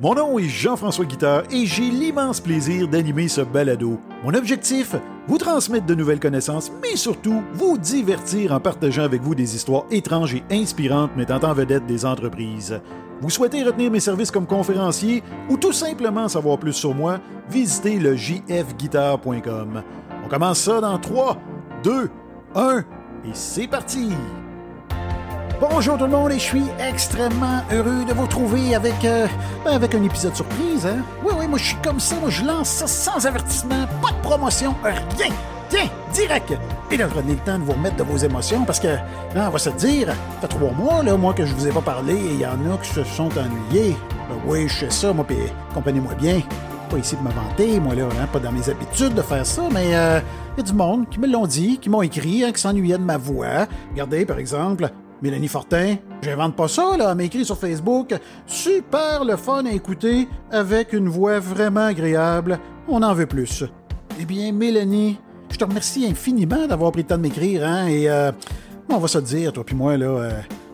Mon nom est Jean-François Guitard et j'ai l'immense plaisir d'animer ce balado. Mon objectif, vous transmettre de nouvelles connaissances, mais surtout vous divertir en partageant avec vous des histoires étranges et inspirantes mettant en vedette des entreprises. Vous souhaitez retenir mes services comme conférencier ou tout simplement savoir plus sur moi, visitez le jfguitar.com. On commence ça dans 3, 2, 1 et c'est parti! Bonjour tout le monde et je suis extrêmement heureux de vous retrouver avec, euh, ben, avec un épisode surprise. Hein? Oui, oui, moi je suis comme ça, moi je lance ça sans avertissement, pas de promotion, rien. Tiens, direct. Et là, prenez le temps de vous remettre de vos émotions parce que, hein, on va se dire, ça fait trois mois, là, moi, que je vous ai pas parlé et il y en a qui se sont ennuyés. Ben oui, je sais ça, moi, puis comprenez-moi bien. Pas ici de me vanter, moi, là, hein, pas dans mes habitudes de faire ça, mais il euh, y a du monde qui me l'ont dit, qui m'ont écrit, qui s'ennuyaient de ma voix. Regardez, par exemple, Mélanie Fortin, j'invente pas ça, là, m'a écrit sur Facebook. Super le fun à écouter, avec une voix vraiment agréable. On en veut plus. Eh bien, Mélanie, je te remercie infiniment d'avoir pris le temps de m'écrire, hein, et euh, on va se dire, toi puis moi, là, euh,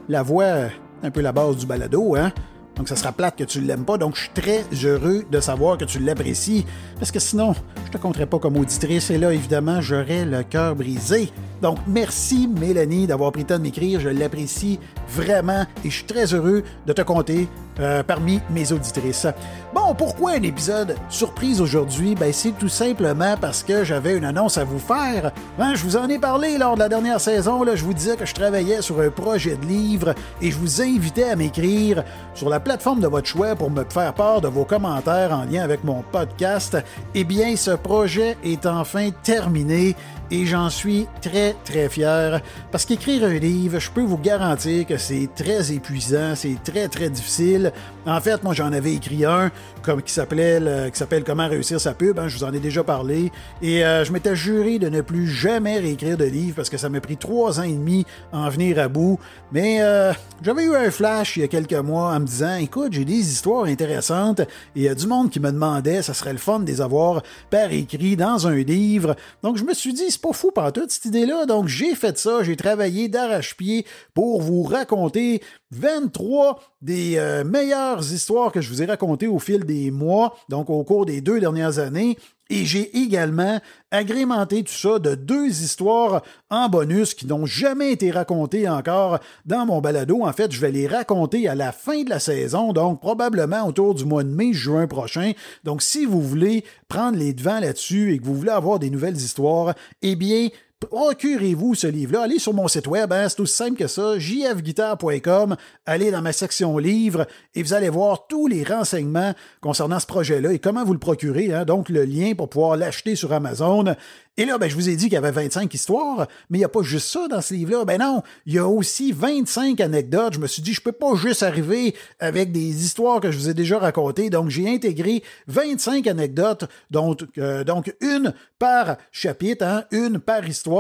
la voix, un peu la base du balado, hein. Donc, ça sera plate que tu l'aimes pas. Donc, je suis très heureux de savoir que tu l'apprécies. Parce que sinon, je te compterais pas comme auditrice. Et là, évidemment, j'aurais le cœur brisé. Donc, merci Mélanie d'avoir pris le temps de m'écrire. Je l'apprécie vraiment et je suis très heureux de te compter euh, parmi mes auditrices. Bon, pourquoi un épisode surprise aujourd'hui? Ben, c'est tout simplement parce que j'avais une annonce à vous faire. Hein, je vous en ai parlé lors de la dernière saison. Je vous disais que je travaillais sur un projet de livre et je vous invitais à m'écrire sur la plateforme de votre choix pour me faire part de vos commentaires en lien avec mon podcast. Eh bien, ce projet est enfin terminé et j'en suis très très fier parce qu'écrire un livre, je peux vous garantir que c'est très épuisant, c'est très très difficile. En fait, moi j'en avais écrit un comme qui s'appelait qui s'appelle Comment réussir sa pub, hein, je vous en ai déjà parlé et euh, je m'étais juré de ne plus jamais réécrire de livre parce que ça m'a pris trois ans et demi en venir à bout. Mais euh, j'avais eu un flash il y a quelques mois en me disant écoute, j'ai des histoires intéressantes et il y a du monde qui me demandait ça serait le fun de les avoir par écrit dans un livre. Donc je me suis dit c'est pas fou par toute cette idée-là. Donc, j'ai fait ça. J'ai travaillé d'arrache-pied pour vous raconter 23 des euh, meilleures histoires que je vous ai racontées au fil des mois, donc au cours des deux dernières années. Et j'ai également agrémenté tout ça de deux histoires en bonus qui n'ont jamais été racontées encore dans mon balado. En fait, je vais les raconter à la fin de la saison, donc probablement autour du mois de mai, juin prochain. Donc, si vous voulez prendre les devants là-dessus et que vous voulez avoir des nouvelles histoires, eh bien, procurez-vous ce livre-là. Allez sur mon site web, hein, c'est aussi simple que ça, jfguitar.com, allez dans ma section livres et vous allez voir tous les renseignements concernant ce projet-là et comment vous le procurez. Hein. donc, le lien pour pouvoir l'acheter sur Amazon. Et là, ben, je vous ai dit qu'il y avait 25 histoires, mais il n'y a pas juste ça dans ce livre-là. Ben non, il y a aussi 25 anecdotes. Je me suis dit, je peux pas juste arriver avec des histoires que je vous ai déjà racontées. Donc, j'ai intégré 25 anecdotes, donc, euh, donc une par chapitre, hein, une par histoire.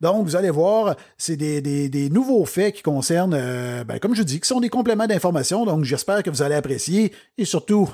Donc, vous allez voir, c'est des, nouveaux faits qui concernent, euh, ben, comme je dis, qui sont des compléments d'information. Donc, j'espère que vous allez apprécier. Et surtout,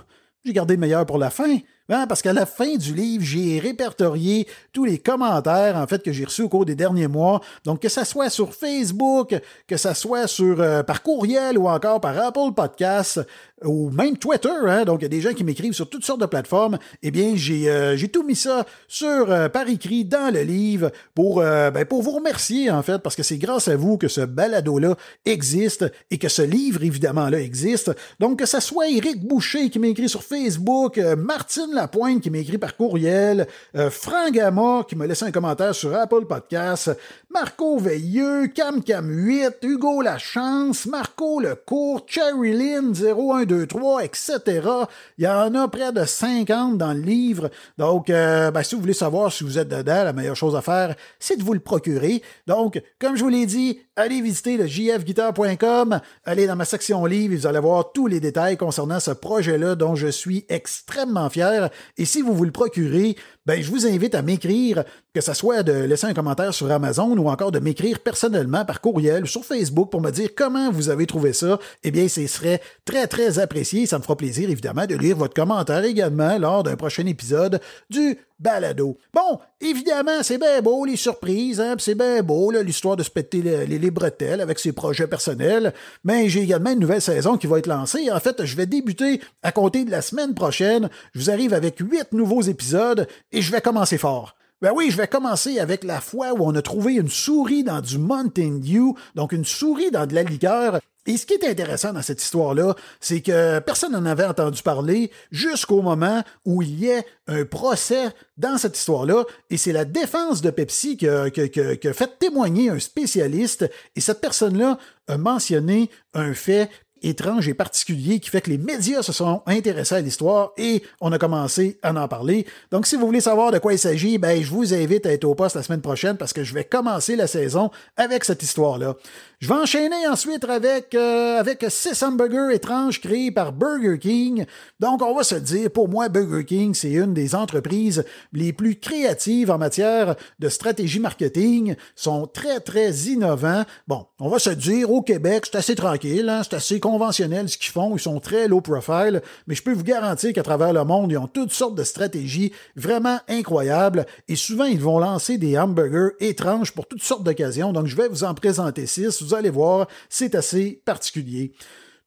j'ai gardé le meilleur pour la fin. Hein, parce qu'à la fin du livre, j'ai répertorié tous les commentaires en fait que j'ai reçus au cours des derniers mois. Donc que ça soit sur Facebook, que ça soit sur euh, par courriel ou encore par Apple Podcasts ou même Twitter, hein, donc il y a des gens qui m'écrivent sur toutes sortes de plateformes, eh bien j'ai euh, tout mis ça sur euh, par écrit dans le livre pour ben, pour vous remercier en fait parce que c'est grâce à vous que ce balado là existe et que ce livre évidemment là existe. Donc que ça soit Éric Boucher qui m'écrit sur Facebook, Martine Lapointe qui m'a écrit par courriel, euh, Franck qui m'a laissé un commentaire sur Apple Podcasts, Marco Veilleux, Cam Cam 8, Hugo Lachance, Marco Lecourt, Cherry Lynn 0123, etc. Il y en a près de 50 dans le livre. Donc, euh, ben, si vous voulez savoir si vous êtes dedans, la meilleure chose à faire, c'est de vous le procurer. Donc, comme je vous l'ai dit, allez visiter le jfguitar.com, allez dans ma section livre vous allez voir tous les détails concernant ce projet-là dont je suis extrêmement fier. Et si vous vous le procurez, ben, je vous invite à m'écrire que ce soit de laisser un commentaire sur Amazon ou encore de m'écrire personnellement par courriel ou sur Facebook pour me dire comment vous avez trouvé ça, eh bien, ce serait très, très apprécié. Ça me fera plaisir, évidemment, de lire votre commentaire également lors d'un prochain épisode du balado. Bon, évidemment, c'est bien beau, les surprises, hein, c'est bien beau, l'histoire de se péter les, les, avec ses projets personnels, mais j'ai également une nouvelle saison qui va être lancée. En fait, je vais débuter à compter de la semaine prochaine. Je vous arrive avec huit nouveaux épisodes et je vais commencer fort. Ben oui, je vais commencer avec la fois où on a trouvé une souris dans du Mountain Dew, donc une souris dans de la liqueur. Et ce qui est intéressant dans cette histoire-là, c'est que personne n'en avait entendu parler jusqu'au moment où il y a un procès dans cette histoire-là, et c'est la défense de Pepsi qui a, fait témoigner un spécialiste, et cette personne-là a mentionné un fait étrange et particulier qui fait que les médias se sont intéressés à l'histoire et on a commencé à en parler. Donc, si vous voulez savoir de quoi il s'agit, ben, je vous invite à être au poste la semaine prochaine parce que je vais commencer la saison avec cette histoire-là. Je vais enchaîner ensuite avec, euh, avec six hamburgers étranges créés par Burger King. Donc, on va se dire, pour moi, Burger King, c'est une des entreprises les plus créatives en matière de stratégie marketing. Ils sont très, très innovants. Bon, on va se dire, au Québec, c'est assez tranquille, hein, c'est assez conventionnel ce qu'ils font. Ils sont très low profile, mais je peux vous garantir qu'à travers le monde, ils ont toutes sortes de stratégies vraiment incroyables. Et souvent, ils vont lancer des hamburgers étranges pour toutes sortes d'occasions. Donc, je vais vous en présenter six vous allez voir, c'est assez particulier.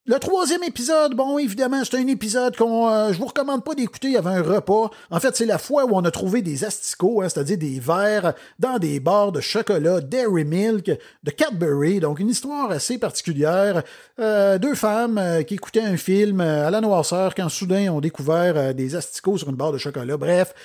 Le troisième épisode, bon, évidemment, c'est un épisode qu'on, euh, je vous recommande pas d'écouter. Il y avait un repas. En fait, c'est la fois où on a trouvé des asticots, hein, c'est-à-dire des verres dans des barres de chocolat Dairy Milk de Cadbury. Donc, une histoire assez particulière. Euh, deux femmes euh, qui écoutaient un film à la noirceur quand soudain ont découvert des asticots sur une barre de chocolat. Bref,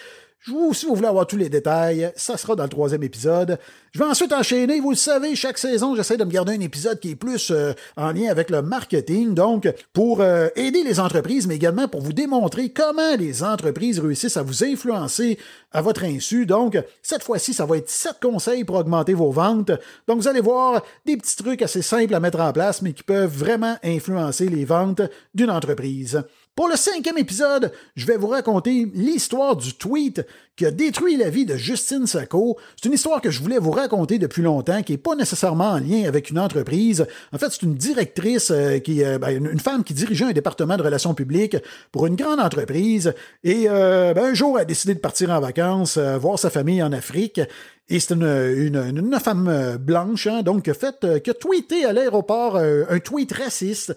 vous, si vous voulez avoir tous les détails, ça sera dans le troisième épisode. Je vais ensuite enchaîner. Vous le savez, chaque saison, j'essaie de me garder un épisode qui est plus euh, en lien avec le marketing, donc pour euh, aider les entreprises, mais également pour vous démontrer comment les entreprises réussissent à vous influencer à votre insu. Donc, cette fois-ci, ça va être sept conseils pour augmenter vos ventes. Donc, vous allez voir des petits trucs assez simples à mettre en place, mais qui peuvent vraiment influencer les ventes d'une entreprise. Pour le cinquième épisode, je vais vous raconter l'histoire du tweet qui a détruit la vie de Justine Sacco. C'est une histoire que je voulais vous raconter depuis longtemps, qui n'est pas nécessairement en lien avec une entreprise. En fait, c'est une directrice, euh, euh, ben, une femme qui dirigeait un département de relations publiques pour une grande entreprise. Et euh, ben, un jour, elle a décidé de partir en vacances, voir sa famille en Afrique. Et c'est une, une, femme euh, blanche, hein, donc, qui a, fait, euh, qui a tweeté à l'aéroport euh, un tweet raciste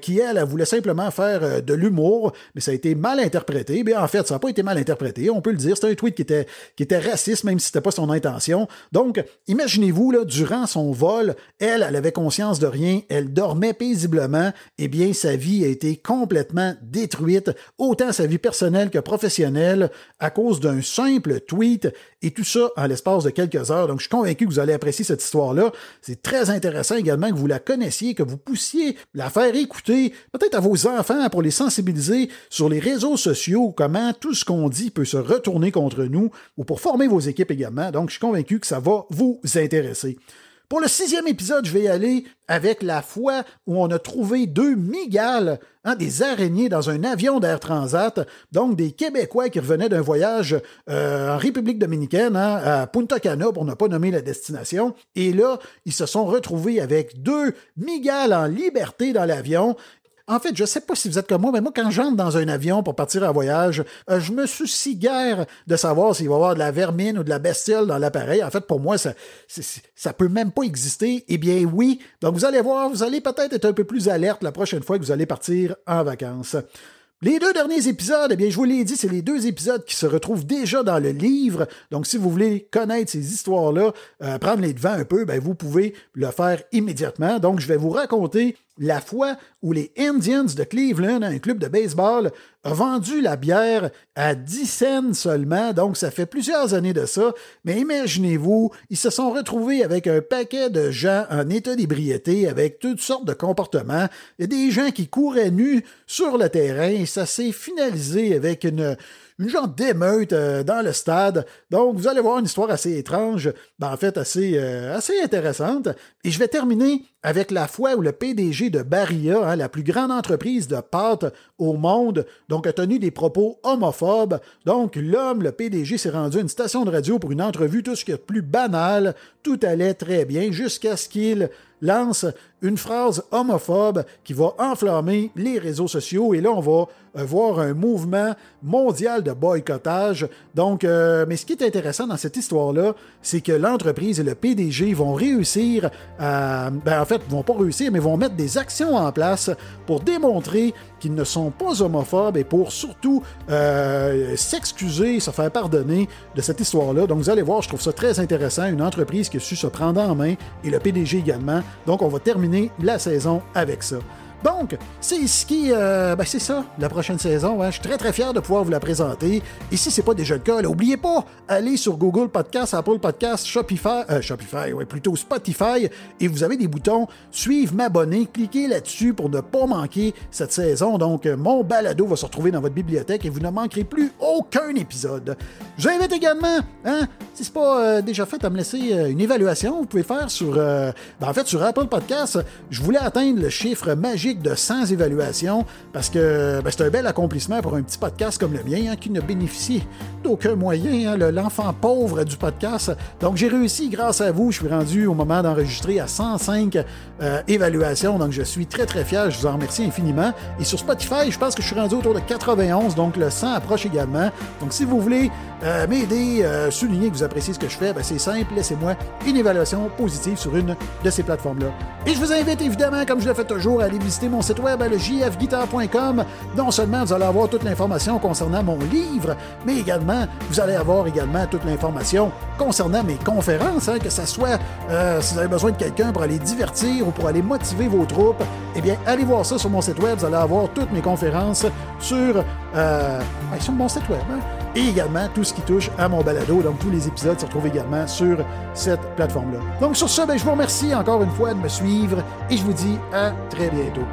qui, elle, voulait simplement faire de l'humour, mais ça a été mal interprété. Bien, en fait, ça n'a pas été mal interprété, on peut le dire. C'était un tweet qui était, qui était raciste, même si c'était pas son intention. Donc, imaginez-vous, là, durant son vol, elle, elle avait conscience de rien, elle dormait paisiblement, et bien, sa vie a été complètement détruite, autant sa vie personnelle que professionnelle, à cause d'un simple tweet, et tout ça en l'espace de quelques heures. Donc, je suis convaincu que vous allez apprécier cette histoire-là. C'est très intéressant également que vous la connaissiez, que vous puissiez la faire écouter, peut-être à vos enfants pour les sensibiliser sur les réseaux sociaux, comment tout ce qu'on dit peut se retourner contre nous, ou pour former vos équipes également. Donc, je suis convaincu que ça va vous intéresser. Pour le sixième épisode, je vais y aller avec la fois où on a trouvé deux migales, hein, des araignées dans un avion d'Air Transat, donc des Québécois qui revenaient d'un voyage euh, en République dominicaine, hein, à Punta Cana, pour ne pas nommer la destination. Et là, ils se sont retrouvés avec deux migales en liberté dans l'avion. En fait, je sais pas si vous êtes comme moi, mais moi, quand j'entre dans un avion pour partir en voyage, euh, je me soucie guère de savoir s'il va y avoir de la vermine ou de la bestiole dans l'appareil. En fait, pour moi, ça, ça peut même pas exister. Eh bien, oui. Donc, vous allez voir, vous allez peut-être être un peu plus alerte la prochaine fois que vous allez partir en vacances. Les deux derniers épisodes, eh bien, je vous l'ai dit, c'est les deux épisodes qui se retrouvent déjà dans le livre. Donc, si vous voulez connaître ces histoires-là, euh, prendre les devants un peu, ben, vous pouvez le faire immédiatement. Donc, je vais vous raconter la fois où les Indians de Cleveland, un club de baseball, a vendu la bière à 10 cents seulement, donc ça fait plusieurs années de ça, mais imaginez-vous, ils se sont retrouvés avec un paquet de gens en état d'ébriété, avec toutes sortes de comportements. A des gens qui couraient nus sur le terrain, et ça s'est finalisé avec une, une genre d'émeute euh, dans le stade. Donc, vous allez voir une histoire assez étrange, ben, en fait assez, euh, assez intéressante. Et je vais terminer avec la fois où le PDG de Barilla, hein, la plus grande entreprise de pâtes au monde, donc a tenu des propos homophobes. Donc l'homme, le PDG, s'est rendu à une station de radio pour une entrevue, tout ce qui est plus banal, tout allait très bien, jusqu'à ce qu'il lance une phrase homophobe qui va enflammer les réseaux sociaux. Et là, on va euh, voir un mouvement mondial de boycottage. Donc, euh, mais ce qui est intéressant dans cette histoire-là, c'est que l'entreprise et le PDG vont réussir à. Ben, en fait, vont pas réussir, mais vont mettre des actions en place pour démontrer qu'ils ne sont pas homophobes et pour surtout euh, s'excuser, se faire pardonner de cette histoire-là. Donc, vous allez voir, je trouve ça très intéressant. Une entreprise qui a su se prendre en main et le PDG également. Donc, on va terminer la saison avec ça. Donc, c'est ce qui. Euh, ben c'est ça, la prochaine saison. Hein. Je suis très très fier de pouvoir vous la présenter. Et si c'est pas déjà le cas, n'oubliez pas, allez sur Google Podcast, Apple Podcast, Shopify, euh, Shopify, ouais, plutôt Spotify, et vous avez des boutons suivre, m'abonner, cliquez là-dessus pour ne pas manquer cette saison. Donc, euh, mon balado va se retrouver dans votre bibliothèque et vous ne manquerez plus aucun épisode. Je vous invite également, hein, si c'est pas déjà fait, à me laisser une évaluation. Vous pouvez faire sur, ben, en fait, sur Apple Podcast. Je voulais atteindre le chiffre magique de 100 évaluations parce que ben, c'est un bel accomplissement pour un petit podcast comme le mien hein, qui ne bénéficie d'aucun moyen, hein, l'enfant pauvre du podcast. Donc j'ai réussi grâce à vous. Je suis rendu au moment d'enregistrer à 105 euh, évaluations. Donc je suis très très fier. Je vous en remercie infiniment. Et sur Spotify, je pense que je suis rendu autour de 91. Donc le 100 approche également. Donc si vous voulez euh, m'aider, euh, souligner que vous appréciez ce que je fais, ben, c'est simple. Laissez-moi une évaluation positive sur une de ces plateformes-là. Et je vous invite évidemment, comme je le fais toujours, à aller visiter mon site web le jfguitar.com. Non seulement vous allez avoir toute l'information concernant mon livre, mais également vous allez avoir également toute l'information concernant mes conférences, hein, que ce soit euh, si vous avez besoin de quelqu'un pour aller divertir ou pour aller motiver vos troupes, eh bien allez voir ça sur mon site web. Vous allez avoir toutes mes conférences sur, euh, sur mon site web. Hein. Et également tout ce qui touche à mon balado. Donc, tous les épisodes se retrouvent également sur cette plateforme-là. Donc, sur ce, ben, je vous remercie encore une fois de me suivre et je vous dis à très bientôt.